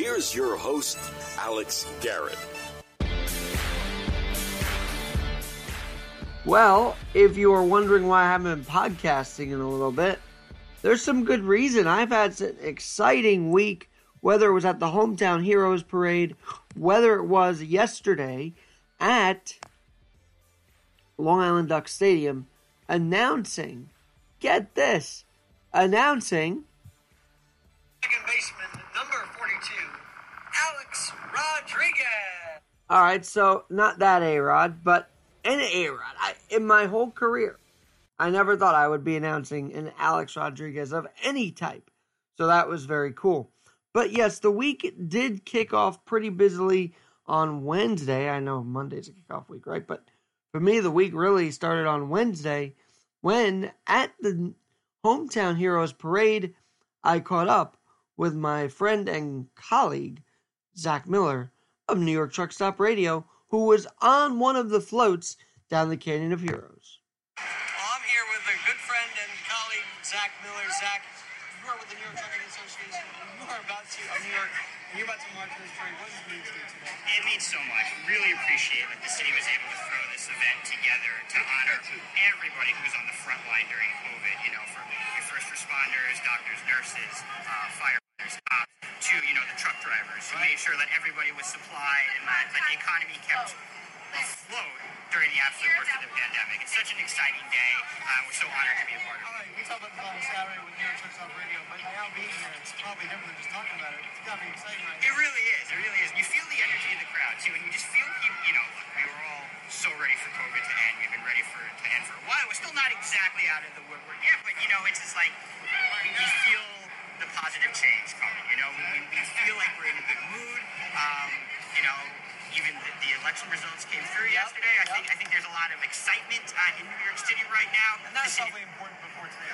Here's your host, Alex Garrett. Well, if you are wondering why I haven't been podcasting in a little bit, there's some good reason. I've had an exciting week, whether it was at the Hometown Heroes Parade, whether it was yesterday at Long Island Duck Stadium, announcing, get this, announcing. Second baseman, number 42, Alex Rodriguez. All right, so not that A Rod, but an A Rod. In my whole career, I never thought I would be announcing an Alex Rodriguez of any type. So that was very cool. But yes, the week did kick off pretty busily on Wednesday. I know Monday's a kickoff week, right? But for me, the week really started on Wednesday when at the Hometown Heroes Parade, I caught up with my friend and colleague, Zach Miller of New York Truck Stop Radio, who was on one of the floats down the Canyon of Heroes. Well, I'm here with a good friend and colleague, Zach Miller. Zach, you are with the New York Trucking Association. You are about to, of New York, you're about to march this parade. What does it mean to you today? It means so much. Really appreciate that the city was able to throw this event together to honor everybody who was on the front line during COVID. You know, from your first responders, doctors, nurses, uh, firefighters, cops, to you know the truck drivers who made sure that everybody was supplied and that, that the economy kept afloat during the absolute worst of the pandemic. It's such an exciting day. Uh, we're so honored to be a part of it. right, we talked about this on Saturday with New York Truck Stop Radio, but now being here, it's probably different than just talking about it. It's got to be exciting right It really is. It really is. You feel the energy of the crowd too, and you just feel people. You know, look, we were all so ready for COVID to end. We've been ready for it to end for a while. We're still not exactly out of the woodwork yet, but you know, it's just like we feel the positive change coming. You know, we, we feel like we're in a good mood. Um, you know, even the, the election results came through yesterday. I think I think there's a lot of excitement uh, in New York City right now. And that's probably important before today.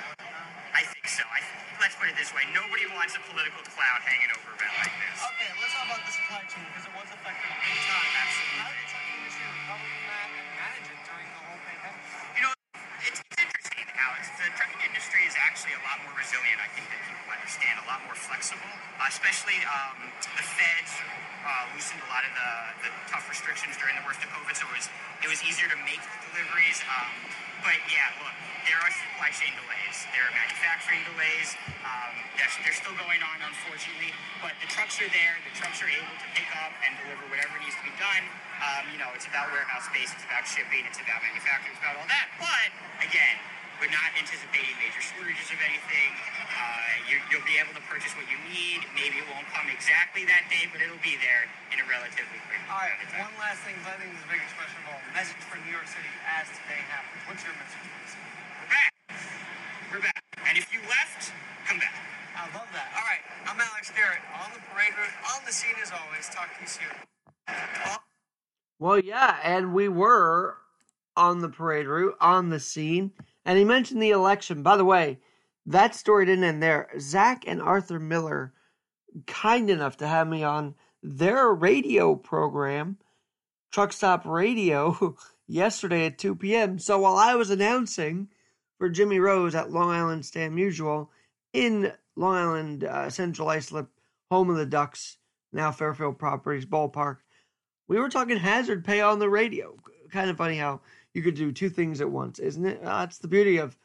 I think so. I think, let's put it this way: nobody wants a political cloud hanging over a event like this. Okay, let's talk about the supply chain because it was affected big time. Absolutely. How did the trucking industry recover from that and manage it during the whole pandemic? You know, it's, it's interesting, Alex. The trucking industry is actually a lot more resilient, I think, than understand, a lot more flexible. Uh, especially um, the feds uh, loosened a lot of the, the tough restrictions during the worst of COVID, so it was, it was easier to make the deliveries. Um, but yeah, look, there are supply chain delays, there are manufacturing delays. Um, that's, they're still going on, unfortunately, but the trucks are there. The trucks are able to pick up and deliver whatever needs to be done. Um, you know, it's about warehouse space, it's about shipping, it's about manufacturing, it's about all that. But again, we're not anticipating major shortages of anything. Uh, you, you'll be able to purchase what you need. Maybe it won't come exactly that day, but it'll be there in a relatively quick All right, time. one last thing, 'cause I think this is the biggest question of all. Message for New York City as today happens. What's your message for the city? We're back. We're back. And if you left, come back. I love that. All right, I'm Alex Garrett on the parade route, on the scene as always. Talk to you soon. Well, yeah, and we were on the parade route, on the scene, and he mentioned the election. By the way, that story didn't end there. Zach and Arthur Miller, kind enough to have me on their radio program, Truck Stop Radio, yesterday at 2 p.m. So while I was announcing for Jimmy Rose at Long Island Stan Musial in Long Island uh, Central Islip, home of the Ducks, now Fairfield Properties Ballpark, we were talking hazard pay on the radio. Kind of funny how you could do two things at once, isn't it? Ah, That's the beauty of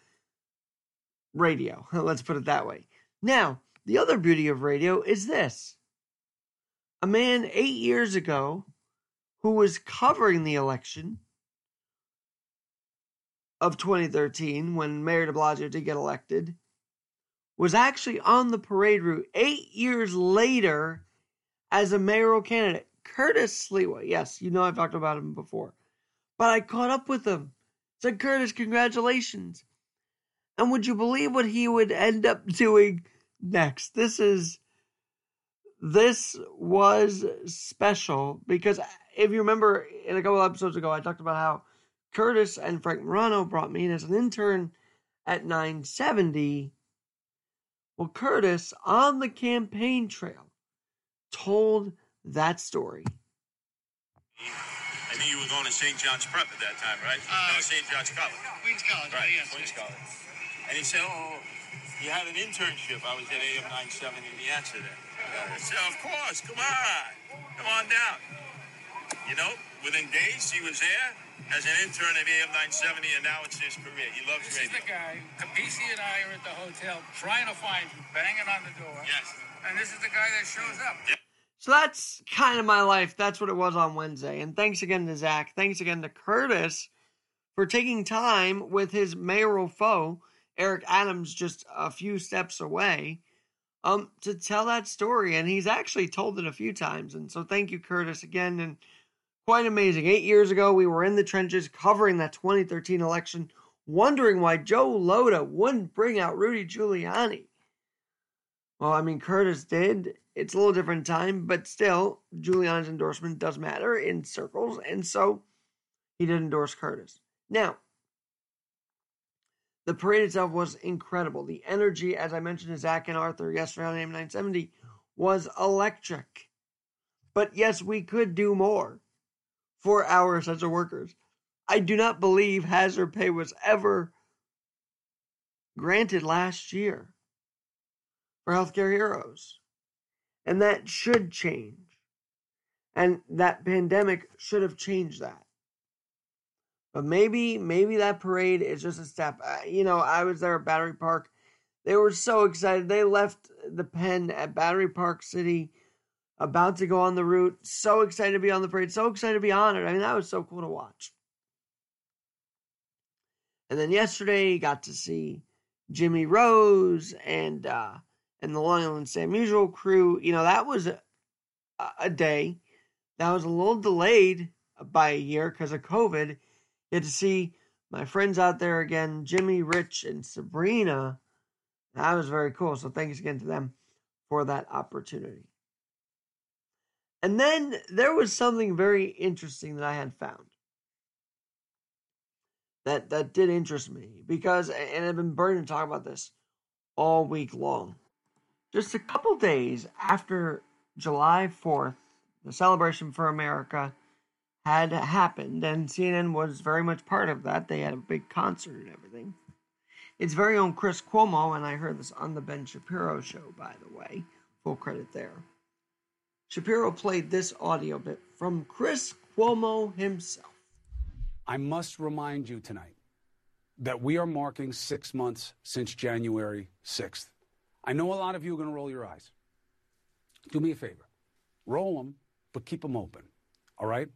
radio. Let's put it that way. Now, the other beauty of radio is this a man eight years ago who was covering the election of 2013 when Mayor de Blasio did get elected was actually on the parade route eight years later as a mayoral candidate. Curtis Sliwa. Yes, you know I've talked about him before. But I caught up with him. Said, Curtis, congratulations. And would you believe what he would end up doing next? This is this was special because if you remember in a couple episodes ago, I talked about how Curtis and Frank Morano brought me in as an intern at 970. Well, Curtis on the campaign trail told that story. I you were going to St. John's Prep at that time, right? Uh, no, St. John's College. Queens College, Right, yes. Queens College. And he said, oh, you had an internship. I was at AM 970 in the answer there. So, of course, come on. Come on down. You know, within days, he was there as an intern at AM 970, and now it's his career. He loves This is radio. the guy. Capisi and I are at the hotel trying to find you, banging on the door. Yes. And this is the guy that shows up. So that's kind of my life. That's what it was on Wednesday. And thanks again to Zach. Thanks again to Curtis for taking time with his mayoral foe, Eric Adams, just a few steps away, um, to tell that story. And he's actually told it a few times. And so thank you, Curtis, again. And quite amazing. Eight years ago, we were in the trenches covering that 2013 election, wondering why Joe Lhota wouldn't bring out Rudy Giuliani. Well, I mean, Curtis did. It's a little different time, but still, Giuliani's endorsement does matter in circles, and so he did endorse Curtis. Now, the parade itself was incredible. The energy, as I mentioned to Zach and Arthur yesterday on AM 970, was electric. But yes, we could do more for our essential workers. I do not believe hazard pay was ever granted last year for healthcare heroes. And that should change. And that pandemic should have changed that. But maybe, maybe that parade is just a step. Uh, you know, I was there at Battery Park. They were so excited. They left the pen at Battery Park City, about to go on the route. So excited to be on the parade. So excited to be honored. I mean, that was so cool to watch. And then yesterday, got to see Jimmy Rose and uh, and the Long Island Stan Musial crew. You know, that was a, a day that was a little delayed by a year because of COVID. Get to see my friends out there again, Jimmy, Rich, and Sabrina. That was very cool. So thanks again to them for that opportunity. And then there was something very interesting that I had found. That that did interest me because and I've been burning to talk about this all week long. Just a couple days after July 4th, the celebration for America had happened, and CNN was very much part of that. They had a big concert and everything. Its very own Chris Cuomo, and I heard this on the Ben Shapiro show, by the way, full credit there. Shapiro played this audio bit from Chris Cuomo himself. I must remind you tonight that we are marking six months since January 6th. I know a lot of you are going to roll your eyes. Do me a favor roll them, but keep them open, all right?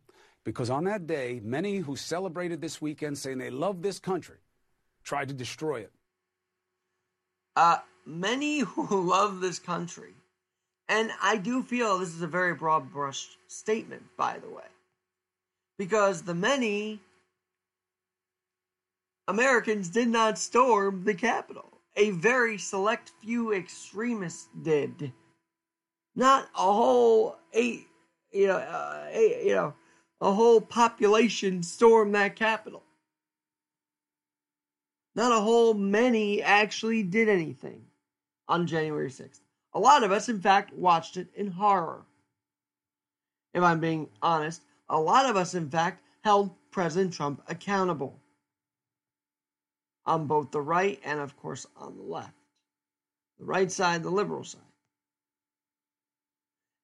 Because on that day, many who celebrated this weekend saying they love this country tried to destroy it. Uh, many who love this country, and I do feel this is a very broad brush statement, by the way, because the many Americans did not storm the Capitol. A very select few extremists did. Not a whole eight, you know, uh, eight, you know, a whole population stormed that Capitol. Not a whole many actually did anything on January 6th. A lot of us, in fact, watched it in horror. If I'm being honest, a lot of us, in fact, held President Trump accountable on both the right and, of course, on the left. The right side, the liberal side.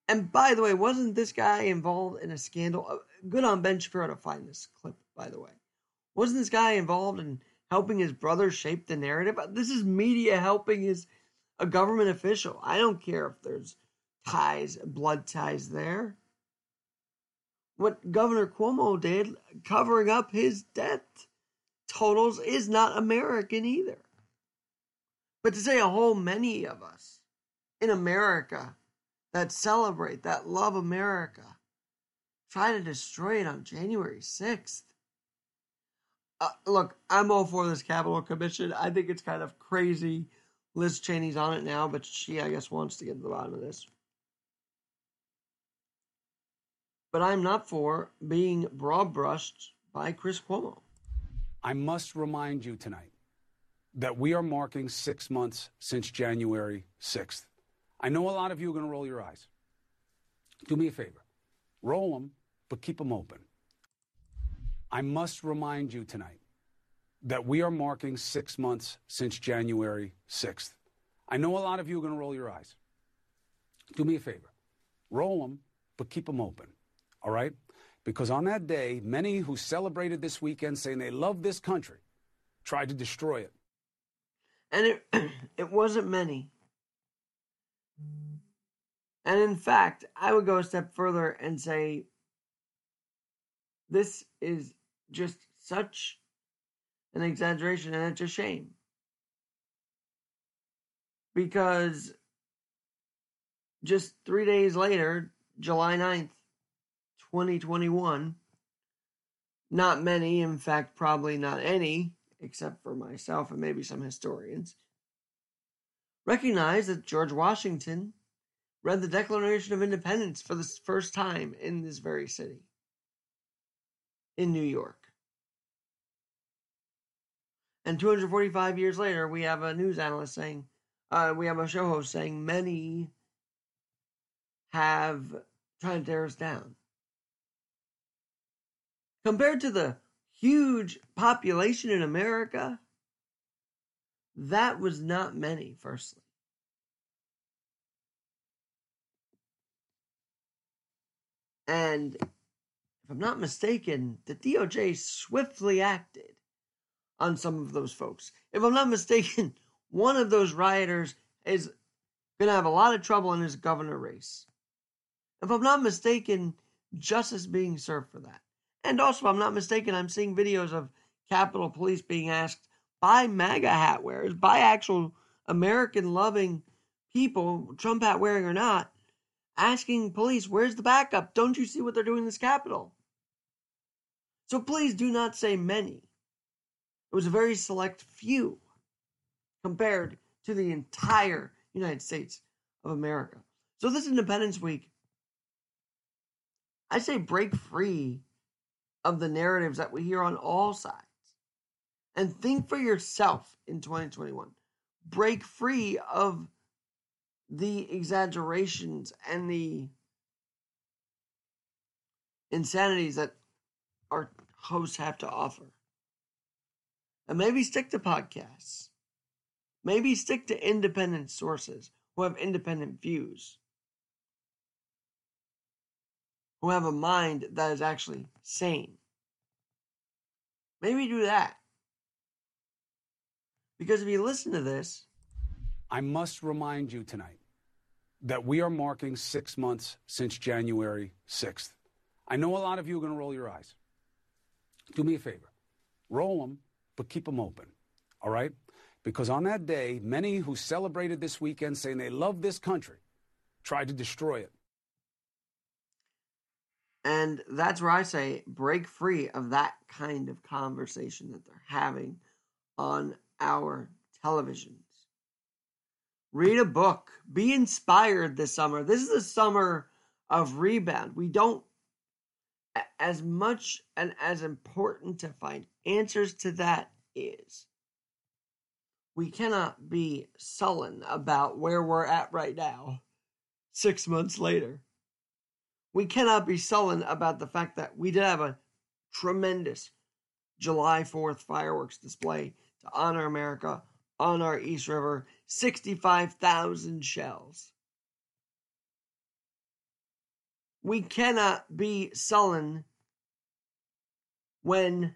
And by the way, wasn't this guy involved in a scandal? Uh, Good on Ben Shapiro to find this clip, by the way. Wasn't this guy involved in helping his brother shape the narrative? This is media helping his a government official. I don't care if there's ties, blood ties there. What Governor Cuomo did, covering up his debt totals, is not American either. But to say a whole many of us in America that celebrate, that love America, try to destroy it on January 6th. Uh, look, I'm all for this Capitol Commission. I think it's kind of crazy. Liz Cheney's on it now, but she, I guess, wants to get to the bottom of this. But I'm not for being broad brushed by Chris Cuomo. I must remind you tonight that we are marking six months since January 6th. I know a lot of you are going to roll your eyes. Do me a favor roll them, but keep them open. I must remind you tonight that we are marking six months since January 6th. I know a lot of you are going to roll your eyes. Do me a favor. Roll them, but keep them open. All right? Because on that day, many who celebrated this weekend saying they love this country tried to destroy it. And it it wasn't many. And in fact, I would go a step further and say this is just such an exaggeration and it's a shame. Because just three days later, July 9th, 2021, not many, in fact, probably not any, except for myself and maybe some historians, recognize that George Washington read the Declaration of Independence for the first time in this very city, in New York. And 245 years later, we have a news analyst saying, uh, we have a show host saying many have tried to tear us down. Compared to the huge population in America, that was not many, firstly. And if I'm not mistaken, the DOJ swiftly acted on some of those folks. If I'm not mistaken, one of those rioters is going to have a lot of trouble in his governor race. If I'm not mistaken, justice being served for that. And also, if I'm not mistaken, I'm seeing videos of Capitol Police being asked by MAGA hat wearers, by actual American loving people, Trump hat wearing or not, asking police, where's the backup? Don't you see what they're doing in this Capitol? So please do not say many. It was a very select few compared to the entire United States of America. So this Independence Week, I say break free of the narratives that we hear on all sides and think for yourself in 2021. Break free of the exaggerations and the insanities that our hosts have to offer. And maybe stick to podcasts. Maybe stick to independent sources who have independent views, who have a mind that is actually sane. Maybe do that. Because if you listen to this, I must remind you tonight that we are marking six months since January 6th. I know a lot of you are going to roll your eyes. Do me a favor roll them, but keep them open. All right? Because on that day, many who celebrated this weekend saying they love this country tried to destroy it. And that's where I say break free of that kind of conversation that they're having on our televisions. Read a book. Be inspired this summer. This is the summer of rebound. We don't, as much and as important to find answers to that is, we cannot be sullen about where we're at right now, six months later. We cannot be sullen about the fact that we did have a tremendous July 4th fireworks display to honor America on our East River 65,000 shells. We cannot be sullen when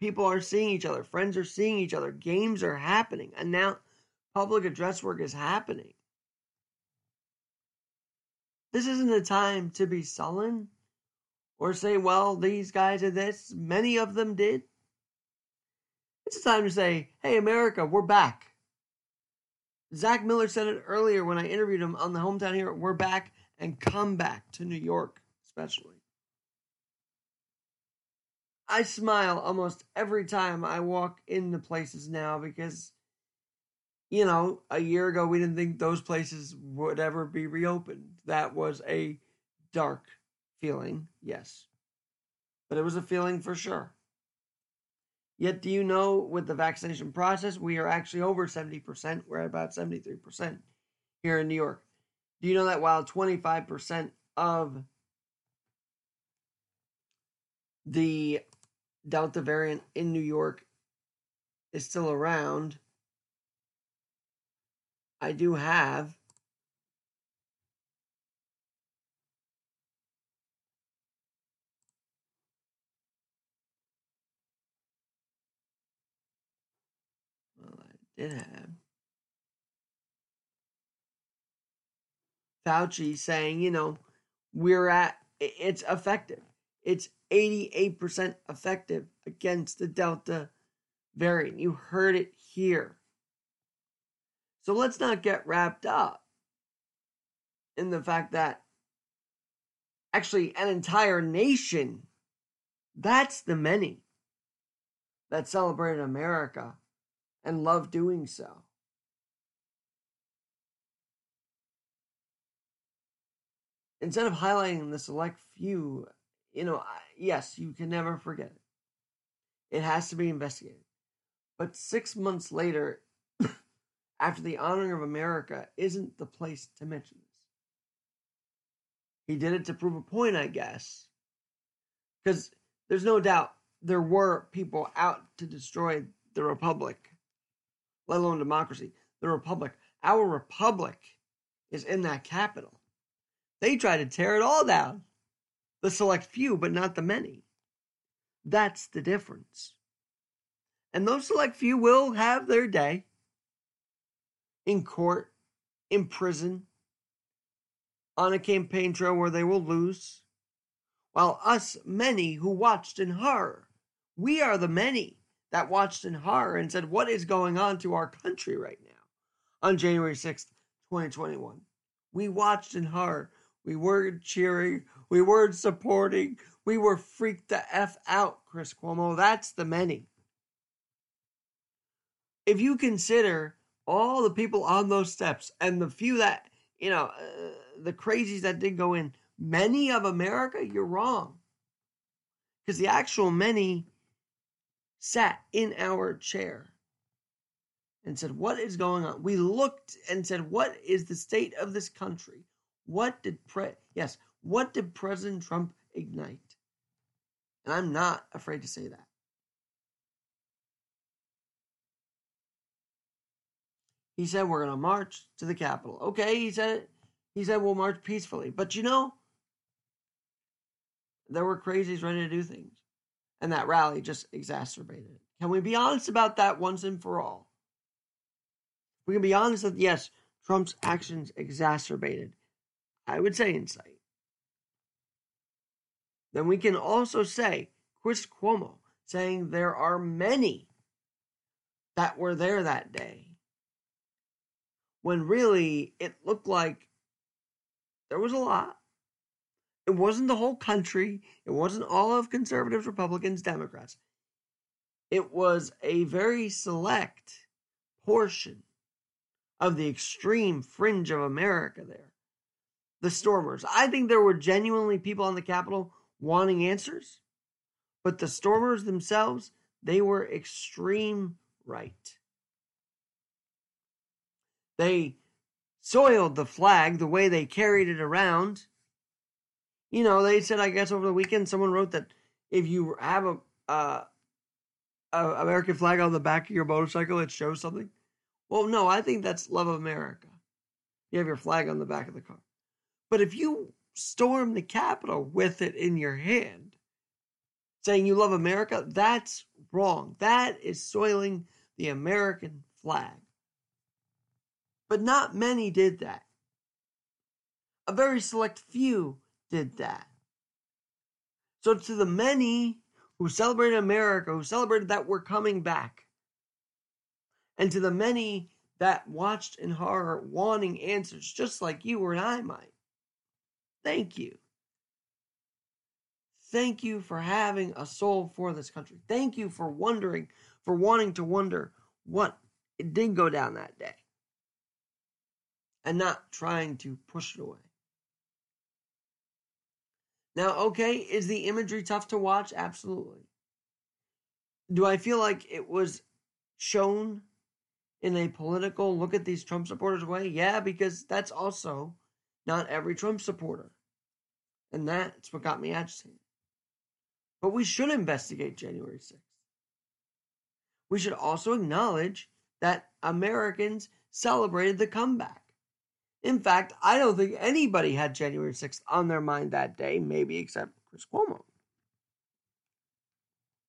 people are seeing each other, friends are seeing each other, games are happening, and now public address work is happening. This isn't a time to be sullen or say, well, these guys did this. Many of them did. It's a time to say, hey, America, we're back. Zach Miller said it earlier when I interviewed him on the hometown hero. We're back and come back to New York, especially. I smile almost every time I walk into places now because, you know, a year ago we didn't think those places would ever be reopened. That was a dark feeling, yes. But it was a feeling for sure. Yet, do you know with the vaccination process, we are actually over 70%. We're at about 73% here in New York. Do you know that while 25% of the Delta variant in New York is still around, I do have did have. Fauci saying, you know, we're at, it's effective. It's 88% effective against the Delta variant. You heard it here. So let's not get wrapped up in the fact that actually an entire nation, that's the many that celebrated America and love doing so. Instead of highlighting the select few, you know, yes, you can never forget it. It has to be investigated. But six months later, after the honoring of America, isn't the place to mention this. He did it to prove a point, I guess. Because there's no doubt there were people out to destroy the Republic, let alone democracy. The Republic. Our Republic is in that Capitol. They try to tear it all down. The select few, but not the many. That's the difference. And those select few will have their day in court, in prison, on a campaign trail where they will lose, while us many who watched in horror, we are the many that watched in horror and said, What is going on to our country right now? On January 6th, 2021. We watched in horror. We weren't cheering. We weren't supporting. We were freaked the F out, Chris Cuomo. That's the many. If you consider all the people on those steps and the few that, you know, uh, the crazies that did go in, many of America, you're wrong. Because the actual many sat in our chair and said, What is going on? We looked and said, What is the state of this country? What did pre yes, what did President Trump ignite? And I'm not afraid to say that. He said we're going to march to the Capitol. Okay, he said. He said we'll march peacefully. But you know, there were crazies ready to do things. And that rally just exacerbated it. Can we be honest about that once and for all? We can be honest that yes, Trump's actions exacerbated, I would say, insight. Then we can also say Chris Cuomo saying there are many that were there that day when really it looked like there was a lot. It wasn't the whole country, it wasn't all of conservatives, Republicans, Democrats. It was a very select portion of the extreme fringe of America there. The stormers. I think there were genuinely people on the Capitol wanting answers, but the stormers themselves, they were extreme right. They soiled the flag the way they carried it around. You know, they said, I guess over the weekend, someone wrote that if you have a, uh, a American flag on the back of your motorcycle, it shows something. Well, no, I think that's love of America. You have your flag on the back of the car. But if you storm the Capitol with it in your hand, saying you love America, that's wrong. That is soiling the American flag. But not many did that. A very select few did that. So, to the many who celebrated America, who celebrated that we're coming back, and to the many that watched in horror, wanting answers, just like you or I might, thank you. Thank you for having a soul for this country. Thank you for wondering, for wanting to wonder what it did go down that day and not trying to push it away. Now, okay, is the imagery tough to watch? Absolutely. Do I feel like it was shown in a political look at these Trump supporters way? Yeah, because that's also not every Trump supporter. And that's what got me agitated. But we should investigate January 6th. We should also acknowledge that Americans celebrated the comeback. In fact, I don't think anybody had January 6th on their mind that day, maybe except Chris Cuomo.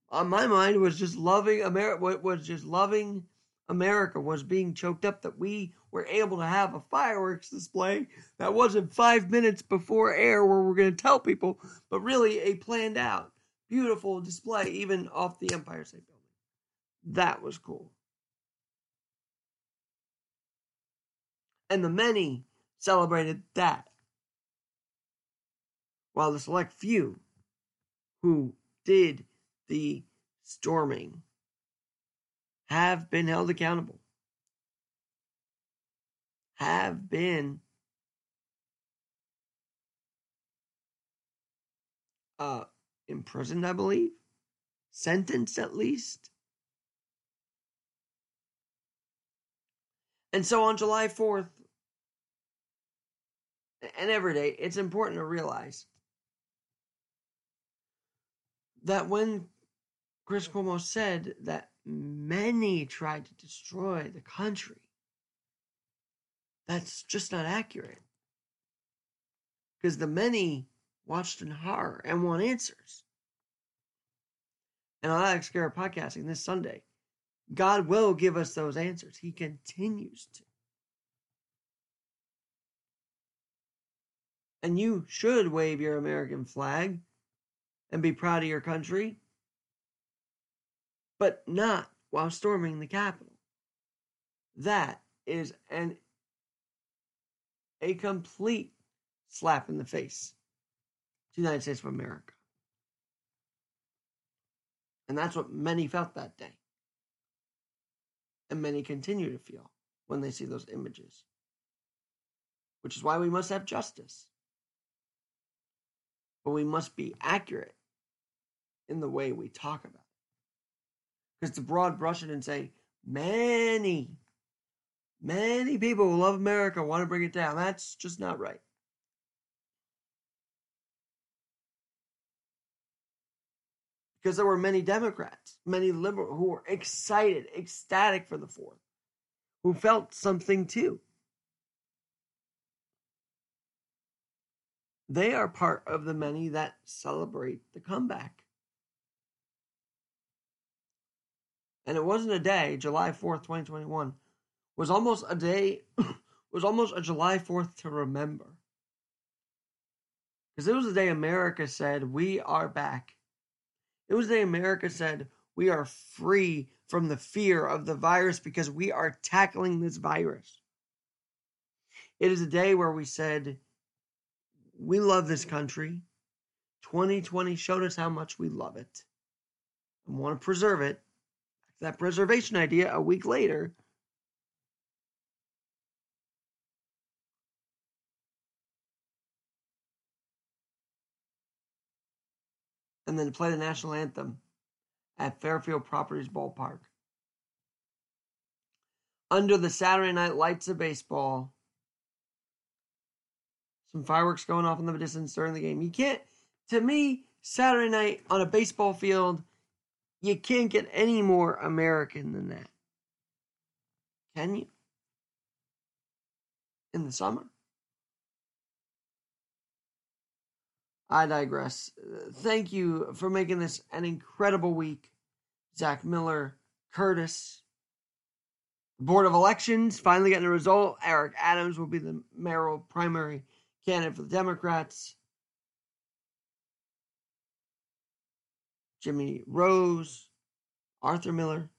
On my mind was just loving America, was just loving America was being choked up that we were able to have a fireworks display that wasn't five minutes before air where we're going to tell people, but really a planned out, beautiful display, even off the Empire State Building. That was cool. And the many celebrated that, while the select few who did the storming have been held accountable, have been uh, imprisoned, I believe, sentenced at least. And so on July 4th, and every day, it's important to realize that when Chris mm-hmm. Cuomo said that many tried to destroy the country, that's just not accurate. Because the many watched in horror and want answers. And on Alex Garrett podcasting this Sunday, God will give us those answers. He continues to. And you should wave your American flag and be proud of your country, but not while storming the Capitol. That is an a complete slap in the face to the United States of America. And that's what many felt that day. And many continue to feel when they see those images. Which is why we must have justice. But we must be accurate in the way we talk about it. Because to broad brush it and say, many, many people who love America want to bring it down, that's just not right. Because there were many Democrats, many liberal who were excited, ecstatic for the fourth, who felt something too. They are part of the many that celebrate the comeback. And it wasn't a day, July 4th, 2021, was almost a day, was almost a July 4th to remember. Because it was the day America said, We are back. It was the day America said, We are free from the fear of the virus because we are tackling this virus. It is a day where we said, we love this country. 2020 showed us how much we love it and want to preserve it. That preservation idea a week later. And then play the national anthem at Fairfield Properties Ballpark. Under the Saturday night lights of baseball, some fireworks going off in the distance during the game. You can't, to me, Saturday night on a baseball field, you can't get any more American than that. Can you? In the summer? I digress. Thank you for making this an incredible week. Zach Miller, Curtis, Board of Elections finally getting a result. Eric Adams will be the mayoral primary candidate for the Democrats. Jimmy Rose, Arthur Miller,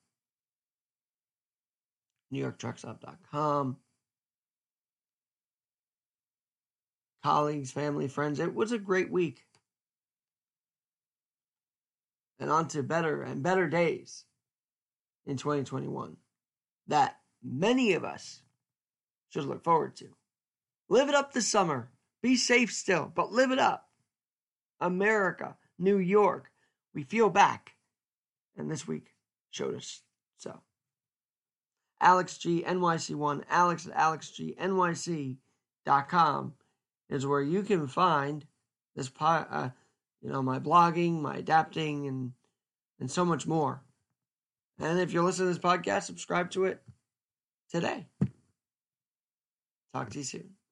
NewYorkTruckStop.com, colleagues, family, friends. It was a great week. And on to better and better days in 2021 that many of us should look forward to. Live it up this summer. Be safe still, but live it up. America, New York, we feel back. And this week showed us so. Alex G NYC1, Alex at AlexGNYC.com is where you can find this, uh, you know, my blogging, my adapting, and and so much more. And if you're listening to this podcast, subscribe to it today. Talk to you soon.